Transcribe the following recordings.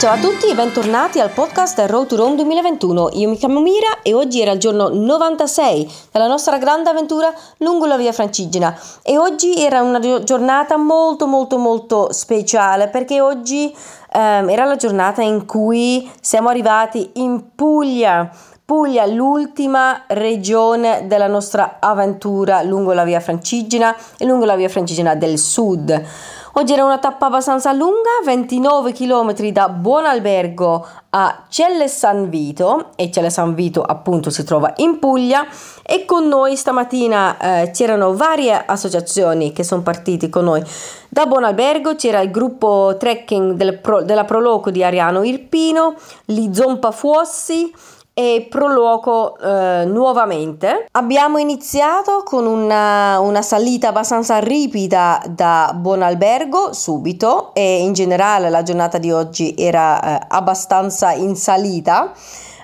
Ciao a tutti e bentornati al podcast Road to Rome 2021. Io mi chiamo Mira e oggi era il giorno 96 della nostra grande avventura lungo la via Francigena e oggi era una giornata molto molto molto speciale perché oggi ehm, era la giornata in cui siamo arrivati in Puglia. Puglia, l'ultima regione della nostra avventura lungo la via Francigena e lungo la via Francigena del Sud. Oggi era una tappa abbastanza lunga, 29 km da Buonalbergo a Celle San Vito e Celle San Vito appunto si trova in Puglia e con noi stamattina eh, c'erano varie associazioni che sono partite con noi. Da Buonalbergo c'era il gruppo trekking del pro, della Proloco di Ariano Irpino, li Zompa Fuossi, e proloco eh, nuovamente. Abbiamo iniziato con una, una, salita abbastanza ripida da Buonalbergo subito e in generale la giornata di oggi era eh, abbastanza in salita.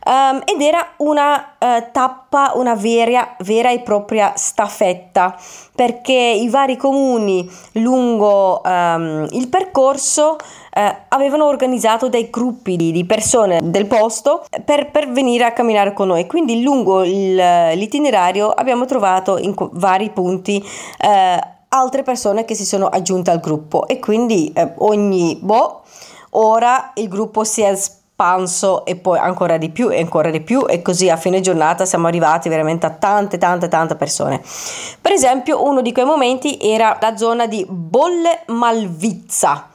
Um, ed era una uh, tappa, una vera, vera, e propria staffetta, perché i vari comuni lungo um, il percorso uh, avevano organizzato dei gruppi di, di persone del posto per, per, venire a camminare con noi. Quindi lungo il, l'itinerario abbiamo trovato in vari punti uh, altre persone che si sono aggiunte al gruppo e quindi ogni boh, ora il gruppo si è espanso e poi ancora di più e ancora di più e così a fine giornata siamo arrivati veramente a tante tante tante persone. Per esempio uno di quei momenti era la zona di Bolle Malvizza.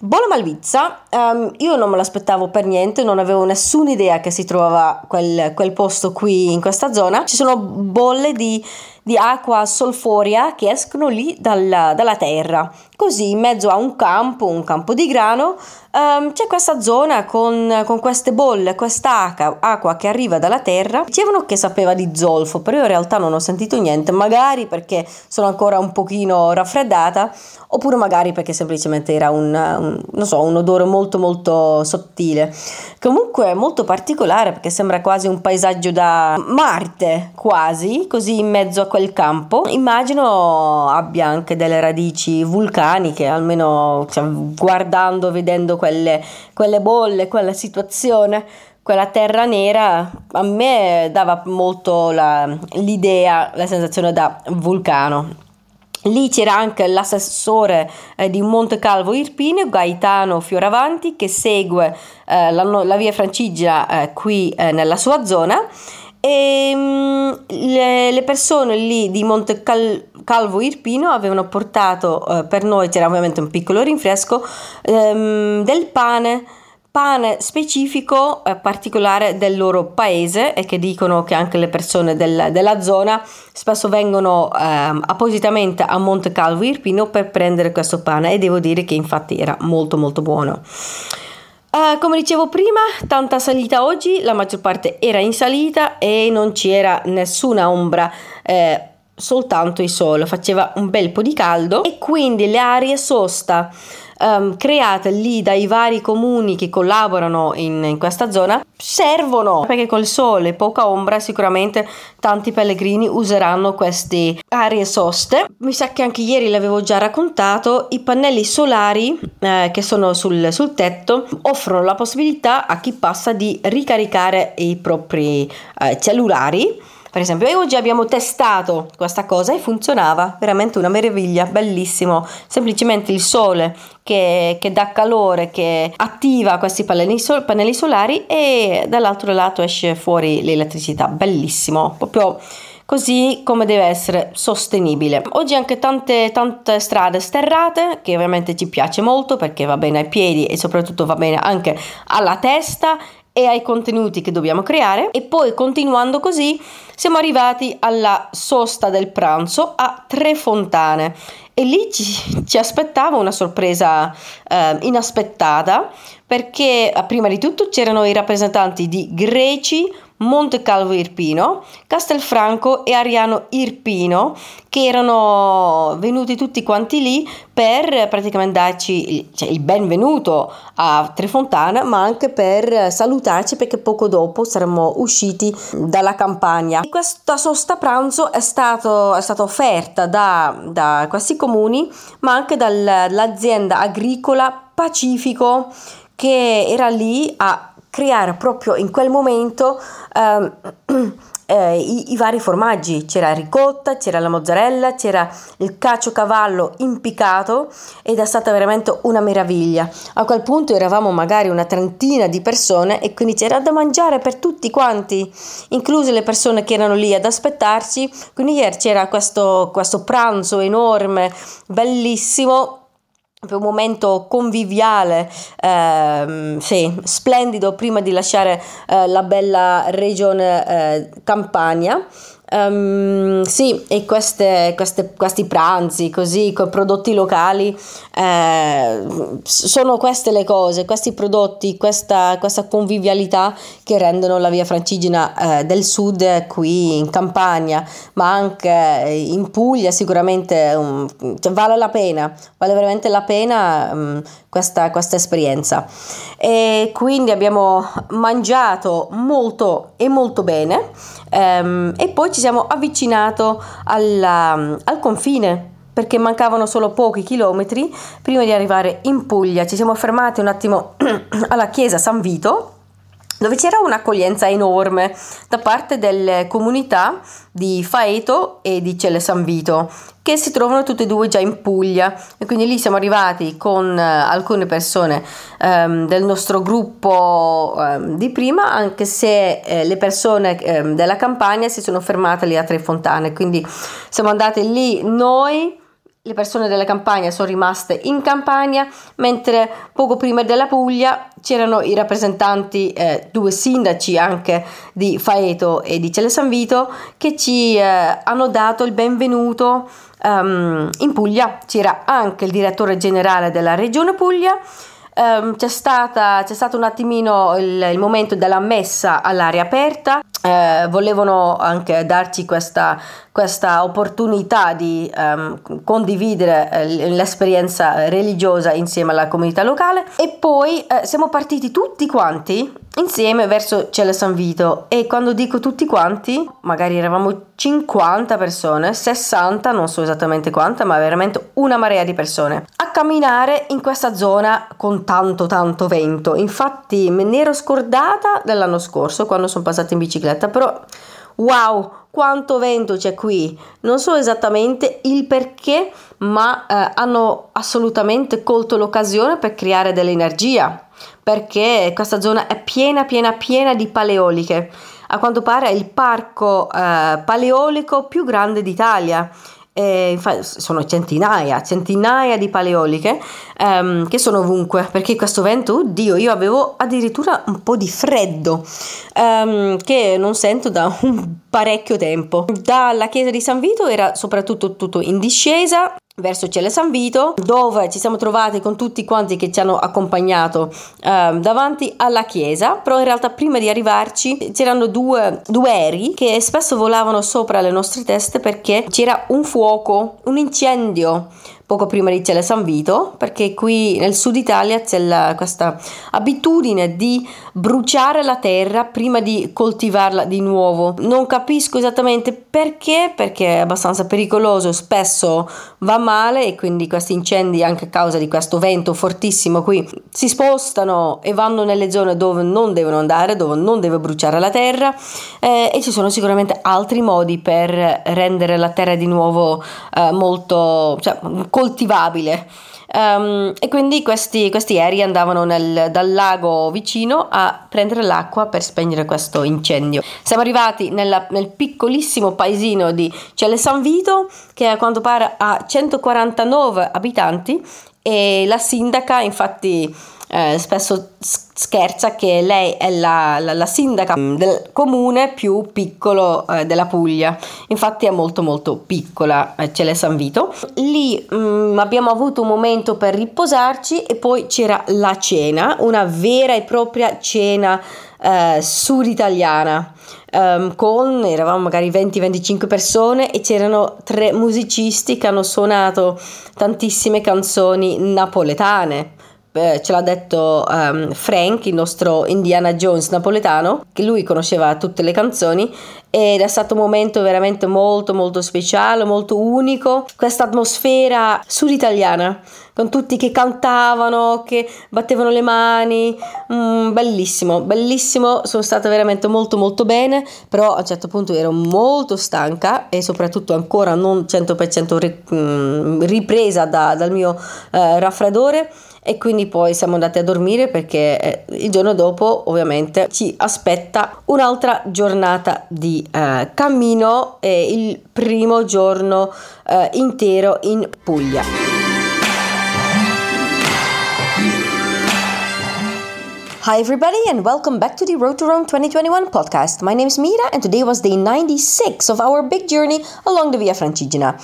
Bolla Malvizza, um, io non me l'aspettavo per niente, non avevo nessuna idea che si trovava quel, quel posto qui in questa zona. Ci sono bolle di di acqua solforia che escono lì dalla, dalla terra. Così in mezzo a un campo, un campo di grano, um, c'è questa zona con, con queste bolle, questa acqua, che arriva dalla terra. Dicevano che sapeva di zolfo, però io in realtà non ho sentito niente, magari perché sono ancora un pochino raffreddata, oppure magari perché semplicemente era un, un, so, un odore molto molto sottile. Comunque molto particolare perché sembra quasi un paesaggio da Marte, quasi, così in mezzo a quel campo. Immagino abbia anche delle radici vulcaniche, almeno cioè, guardando, vedendo quelle, quelle bolle, quella situazione quella terra nera a me dava molto la, l'idea, la sensazione da vulcano. Lì c'era anche l'assessore eh, di Monte Calvo Irpino, Gaetano Fioravanti, che segue eh, la, la, via Francigena eh, qui eh, nella sua zona e um, le, le, persone lì di Monte Cal- Calvo Irpino avevano portato uh, per noi, c'era ovviamente un piccolo rinfresco, um, del pane pane specifico eh, particolare del loro paese e che dicono che anche le persone del, della zona spesso vengono eh, appositamente a Monte Calvo Irpino per prendere questo pane e devo dire che infatti era molto molto buono. Uh, come dicevo prima, tanta salita oggi, la maggior parte era in salita e non c'era nessuna ombra, eh, soltanto il sole, faceva un bel po' di caldo e quindi le aree sosta um, create lì dai vari comuni che collaborano in, in, questa zona servono perché col sole e poca ombra sicuramente tanti pellegrini useranno queste aree soste. Mi sa che anche ieri l'avevo già raccontato, i pannelli solari eh, che sono sul, sul tetto offrono la possibilità a chi passa di ricaricare i propri eh, cellulari per esempio, e oggi abbiamo testato questa cosa e funzionava, veramente una meraviglia, bellissimo. Semplicemente il sole che, che dà calore, che attiva questi pannelli, sol- pannelli solari e dall'altro lato esce fuori l'elettricità, bellissimo, proprio così come deve essere sostenibile. Oggi anche tante, tante strade sterrate che ovviamente ci piace molto perché va bene ai piedi e soprattutto va bene anche alla testa e ai contenuti che dobbiamo creare. E poi continuando così siamo arrivati alla sosta del pranzo a Tre Fontane. E lì ci, ci aspettava una sorpresa eh, inaspettata perché eh, prima di tutto c'erano i rappresentanti di Greci, Monte Calvo Irpino, Castelfranco e Ariano Irpino che erano venuti tutti quanti lì per praticamente darci il, cioè, il benvenuto a Trefontana ma anche per salutarci perché poco dopo saremmo usciti dalla campagna. Questa sosta pranzo è, stato, è stata offerta da, da questi comuni ma anche dall'azienda agricola Pacifico che era lì a creare proprio in quel momento um, eh, i, i, vari formaggi, c'era ricotta, c'era la mozzarella, c'era il caciocavallo impiccato ed è stata veramente una meraviglia. A quel punto eravamo magari una trentina di persone e quindi c'era da mangiare per tutti quanti, incluse le persone che erano lì ad aspettarci, quindi c'era questo, questo pranzo enorme, bellissimo un momento conviviale, eh, sì, splendido prima di lasciare eh, la bella regione eh, Campania. Um, sì, e queste, queste, questi pranzi così con prodotti locali eh, sono queste le cose, questi prodotti, questa, questa convivialità che rendono la via Francigena eh, del sud qui in Campania, ma anche in Puglia sicuramente um, cioè vale la pena, vale veramente la pena um, questa, questa esperienza. E quindi abbiamo mangiato molto e molto bene um, e poi ci siamo avvicinato alla, al confine perché mancavano solo pochi chilometri prima di arrivare in Puglia. Ci siamo fermati un attimo alla chiesa San Vito dove c'era un'accoglienza enorme da parte delle comunità di Faeto e di Celle San Vito che si trovano tutte e due già in Puglia. E quindi lì siamo arrivati con uh, alcune persone um, del nostro gruppo um, di prima anche se uh, le persone um, della campagna si sono fermate lì a Tre Fontane. Quindi siamo andati lì noi le persone della campagna sono rimaste in campagna, mentre poco prima della Puglia c'erano i rappresentanti, eh, due sindaci anche di Faeto e di Celle San Vito, che ci eh, hanno dato il benvenuto um, in Puglia. C'era anche il direttore generale della regione Puglia Um, c'è, stata, c'è, stato un attimino il, il, momento della messa all'aria aperta, uh, volevano anche darci questa, questa opportunità di um, condividere uh, l'esperienza religiosa insieme alla comunità locale. E poi uh, siamo partiti tutti quanti insieme verso Celle San Vito. E quando dico tutti quanti, magari eravamo 50 persone, 60, non so esattamente quante, ma veramente una marea di persone a camminare in questa zona con tanto tanto vento. Infatti me ne ero scordata dell'anno scorso quando sono passata in bicicletta, però wow, quanto vento c'è qui. Non so esattamente il perché, ma eh, hanno assolutamente colto l'occasione per creare dell'energia perché questa zona è piena, piena, piena di paleoliche. A quanto pare è il parco eh, paleolico più grande d'Italia. E infatti sono centinaia, centinaia di paleoliche um, che sono ovunque perché questo vento, oddio, io avevo addirittura un po' di freddo um, che non sento da un parecchio tempo. Dalla chiesa di San Vito era soprattutto tutto in discesa verso Celle San Vito dove ci siamo trovati con tutti quanti che ci hanno accompagnato eh, davanti alla chiesa. Però in realtà prima di arrivarci c'erano due, due aerei che spesso volavano sopra le nostre teste perché c'era un fuoco un incendio poco prima di Celle San Vito, perché qui nel sud Italia c'è la, questa abitudine di bruciare la terra prima di coltivarla di nuovo. Non capisco esattamente perché, perché è abbastanza pericoloso, spesso va male e quindi questi incendi anche a causa di questo vento fortissimo qui si spostano e vanno nelle zone dove non devono andare, dove non deve bruciare la terra eh, e ci sono sicuramente altri modi per rendere la terra di nuovo eh, molto cioè, coltivabile. Um, e quindi questi, questi aerei andavano nel, dal lago vicino a prendere l'acqua per spegnere questo incendio. Siamo arrivati nella, nel piccolissimo paesino di Celle San Vito, che a quanto pare ha 149 abitanti, e la sindaca, infatti, eh, spesso scherza che lei è la, la, la, sindaca del comune più piccolo eh, della Puglia, infatti è molto molto piccola, eh, Cele San Vito. Lì mh, mm, abbiamo avuto un momento per riposarci e poi c'era la cena, una vera e propria cena eh, sud-italiana. Um, con eravamo magari 20-25 persone e c'erano tre musicisti che hanno suonato tantissime canzoni napoletane eh, ce l'ha detto um, Frank, il nostro Indiana Jones napoletano, che lui conosceva tutte le canzoni ed è stato un momento veramente molto molto speciale, molto unico, questa atmosfera sud-italiana con tutti che cantavano, che battevano le mani, mm, bellissimo, bellissimo, sono stata veramente molto molto bene, però a un certo punto ero molto stanca e soprattutto ancora non 100% mm, ripresa da, dal mio eh, raffreddore. E quindi poi siamo andati a dormire perché eh, il giorno dopo ovviamente ci aspetta un'altra giornata di eh, cammino e il primo giorno eh, intero in Puglia. Hi, everybody, and welcome back to the Road to Rome 2021 podcast. My name is Mira, and today was day 96 of our big journey along the Via Francigena.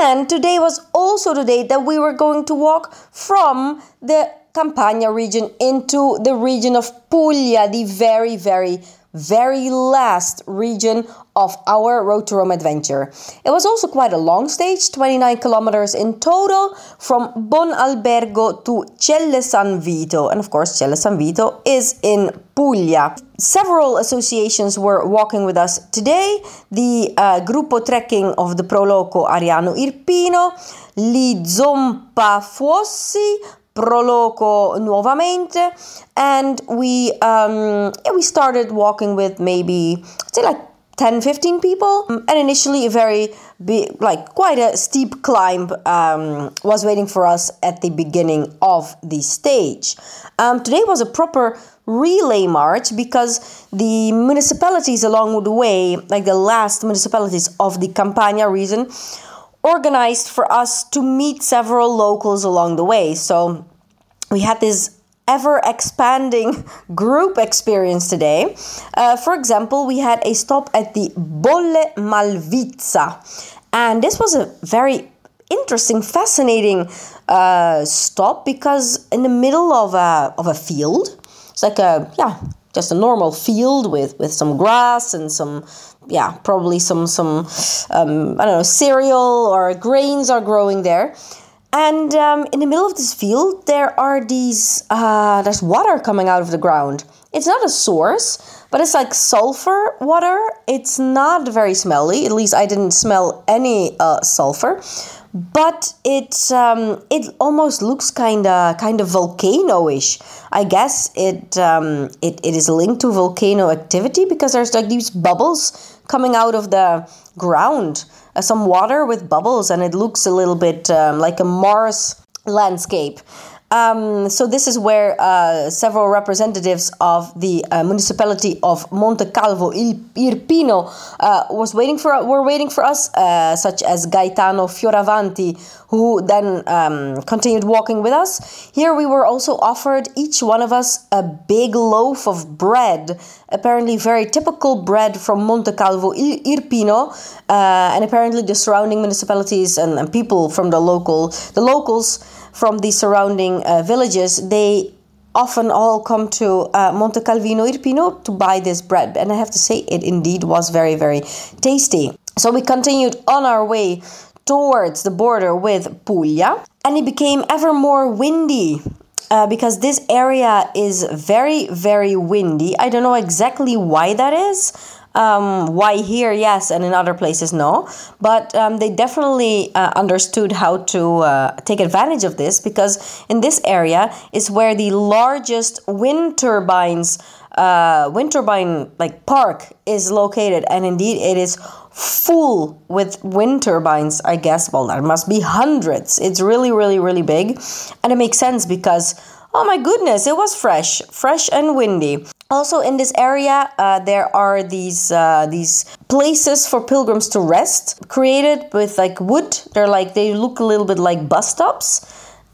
And today was also the day that we were going to walk from the Campania region into the region of Puglia, the very, very very last region of our Road to Rome adventure. It was also quite a long stage, 29 kilometers in total, from Bon Albergo to Celle San Vito. And of course, Celle San Vito is in Puglia. Several associations were walking with us today. The uh, Gruppo Trekking of the Proloco Ariano Irpino, Li Zompa Fuossi, Proloco nuovamente, and we um, yeah, we started walking with maybe say like 10 15 people. And initially a very big like quite a steep climb um, was waiting for us at the beginning of the stage. Um, today was a proper relay march because the municipalities along the way like the last municipalities of the campania region organized for us to meet several locals along the way. So we had this ever expanding group experience today. Uh, for example, we had a stop at the Bolle Malvizza, and this was a very interesting, fascinating uh, stop because in the middle of a, of a field, it's like a, yeah, just a normal field with, with some grass and some yeah, probably some some um, I don't know cereal or grains are growing there. And um, in the middle of this field, there are these uh, there's water coming out of the ground. It's not a source, but it's like sulfur water. It's not very smelly. At least I didn't smell any uh, sulfur but it um, it almost looks kind of kind of volcano-ish. I guess it, um, it it is linked to volcano activity because there's like these bubbles coming out of the ground, uh, some water with bubbles, and it looks a little bit um, like a Mars landscape. Um, so this is where uh, several representatives of the uh, municipality of Monte Calvo Il Irpino uh, was waiting for were waiting for us, uh, such as Gaetano Fioravanti, who then um, continued walking with us. Here we were also offered each one of us a big loaf of bread, apparently very typical bread from Monte Calvo Il Irpino, uh, and apparently the surrounding municipalities and, and people from the local the locals from the surrounding uh, villages, they often all come to uh, Monte Calvino Irpino to buy this bread. And I have to say, it indeed was very, very tasty. So we continued on our way towards the border with Puglia, and it became ever more windy. Uh, because this area is very, very windy. I don't know exactly why that is. Um, why here, yes, and in other places, no. But um, they definitely uh, understood how to uh, take advantage of this because in this area is where the largest wind turbines, uh, wind turbine like park is located, and indeed it is full with wind turbines. I guess well, there must be hundreds. It's really, really, really big, and it makes sense because oh my goodness, it was fresh, fresh and windy. Also, in this area, uh, there are these uh, these places for pilgrims to rest, created with like wood. They're like they look a little bit like bus stops,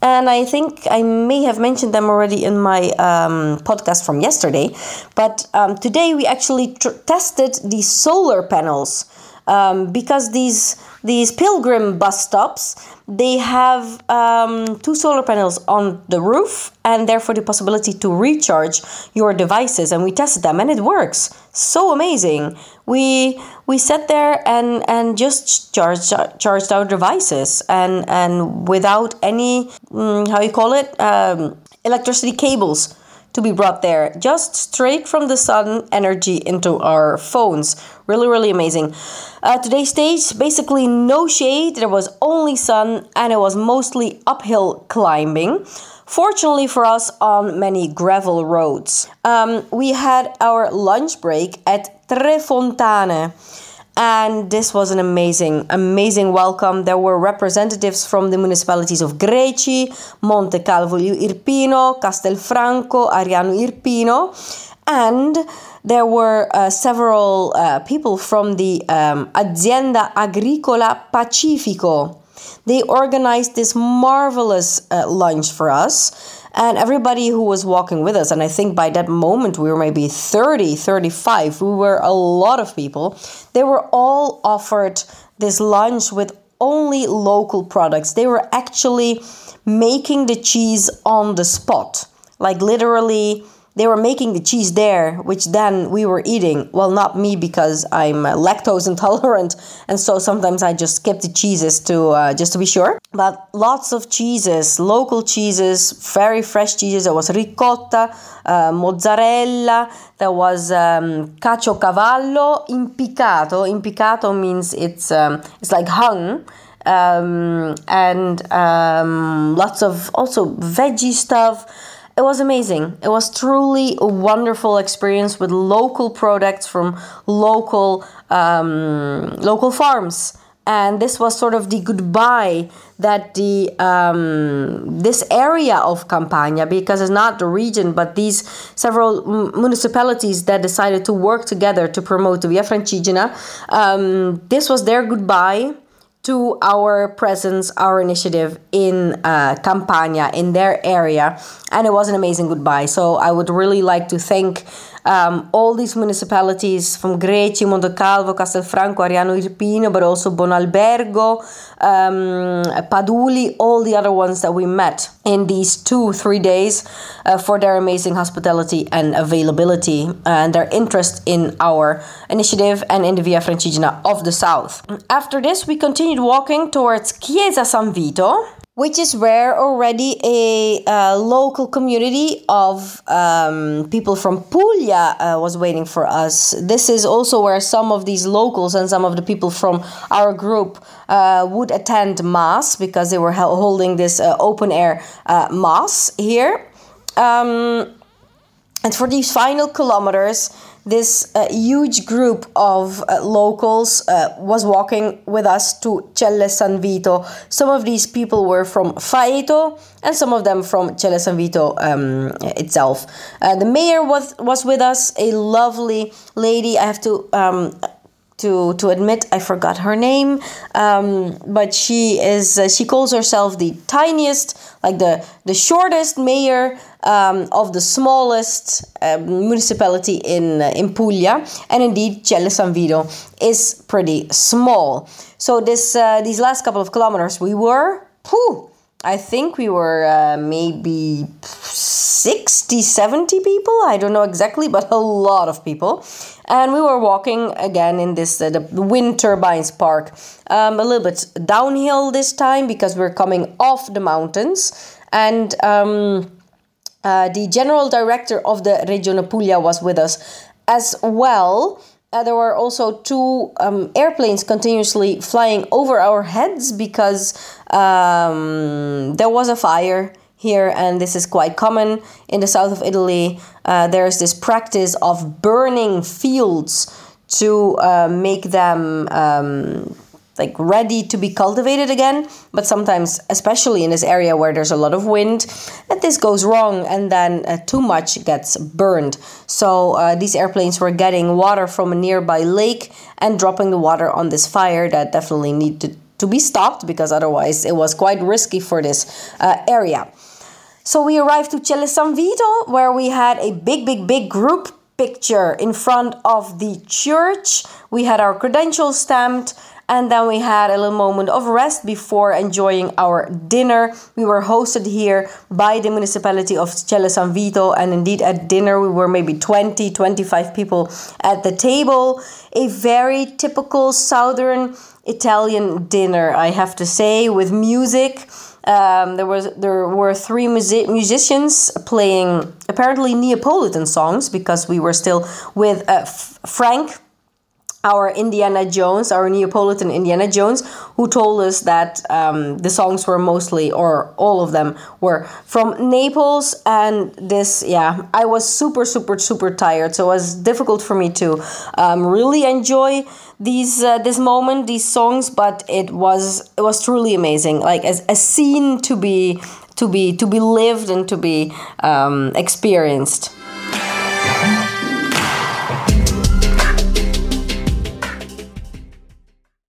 and I think I may have mentioned them already in my um, podcast from yesterday. But um, today we actually tr- tested the solar panels um, because these these pilgrim bus stops they have um, two solar panels on the roof and therefore the possibility to recharge your devices and we tested them and it works. So amazing. We we sat there and and just charged charged our devices and and without any mm, how you call it um, electricity cables to be brought there, just straight from the sun energy into our phones. Really, really amazing. Uh, today's stage, basically no shade, there was only sun, and it was mostly uphill climbing. Fortunately for us, on many gravel roads. Um, we had our lunch break at Tre Fontane and this was an amazing, amazing welcome. There were representatives from the municipalities of Greci, Monte Calvo Irpino, Castelfranco, Ariano Irpino, and there were uh, several uh, people from the um, Azienda Agricola Pacifico. They organized this marvelous uh, lunch for us and everybody who was walking with us and i think by that moment we were maybe 30 35 we were a lot of people they were all offered this lunch with only local products they were actually making the cheese on the spot like literally they were making the cheese there, which then we were eating. Well, not me because I'm uh, lactose intolerant, and so sometimes I just skip the cheeses to uh, just to be sure. But lots of cheeses, local cheeses, very fresh cheeses. There was ricotta, uh, mozzarella. There was um, caciocavallo impiccato. Impiccato means it's um, it's like hung. Um, and um, lots of also veggie stuff it was amazing. It was truly a wonderful experience with local products from local um, local farms. And this was sort of the goodbye that the um, this area of Campania, because it's not the region, but these several municipalities that decided to work together to promote the Via Francigena, um, this was their goodbye to our presence, our initiative in uh, Campania, in their area. And it was an amazing goodbye. So I would really like to thank um, all these municipalities from Greci, Mondocalvo, Castelfranco, Ariano Irpino, but also Bonalbergo, um, Paduli, all the other ones that we met in these two, three days uh, for their amazing hospitality and availability and their interest in our initiative and in the Via Francigena of the South. After this, we continued walking towards Chiesa San Vito which is where already a uh, local community of um, people from Puglia uh, was waiting for us. This is also where some of these locals and some of the people from our group uh, would attend Mass because they were holding this uh, open air uh, Mass here. Um, and for these final kilometers, this uh, huge group of uh, locals uh, was walking with us to Celle San Vito. Some of these people were from Faeto and some of them from Celle San Vito um, itself. Uh, the mayor was, was with us, a lovely lady. I have to um, to to admit I forgot her name, um, but she is uh, she calls herself the tiniest, like the the shortest mayor um, of the smallest uh, municipality in uh, in Puglia, and indeed Celle San Vito is pretty small. So this uh, these last couple of kilometers we were, whew, I think we were uh, maybe 60, 70 people. I don't know exactly, but a lot of people. And we were walking again in this uh, the wind turbines park, um, a little bit downhill this time because we're coming off the mountains. And um, uh, the general director of the Regione Puglia was with us as well. Uh, there were also two um, airplanes continuously flying over our heads because um, there was a fire here, and this is quite common in the south of Italy. Uh, there's this practice of burning fields to uh, make them um, like ready to be cultivated again. But sometimes, especially in this area where there's a lot of wind, that this goes wrong, and then uh, too much gets burned. So uh, these airplanes were getting water from a nearby lake and dropping the water on this fire that definitely needed to be stopped because otherwise it was quite risky for this uh, area. So we arrived to Celle San Vito, where we had a big, big, big group picture in front of the church. We had our credentials stamped. And then we had a little moment of rest before enjoying our dinner. We were hosted here by the municipality of Celle San Vito. And indeed, at dinner, we were maybe 20, 25 people at the table. A very typical southern Italian dinner, I have to say, with music Um, there was there were three music- musicians playing apparently Neapolitan songs because we were still with uh, F- Frank our Indiana Jones, our Neapolitan Indiana Jones, who told us that um, the songs were mostly, or all of them, were from Naples. And this, yeah, I was super, super, super tired, so it was difficult for me to um, really enjoy these uh, this moment, these songs. But it was it was truly amazing, like as a scene to be to be to be lived and to be um, experienced.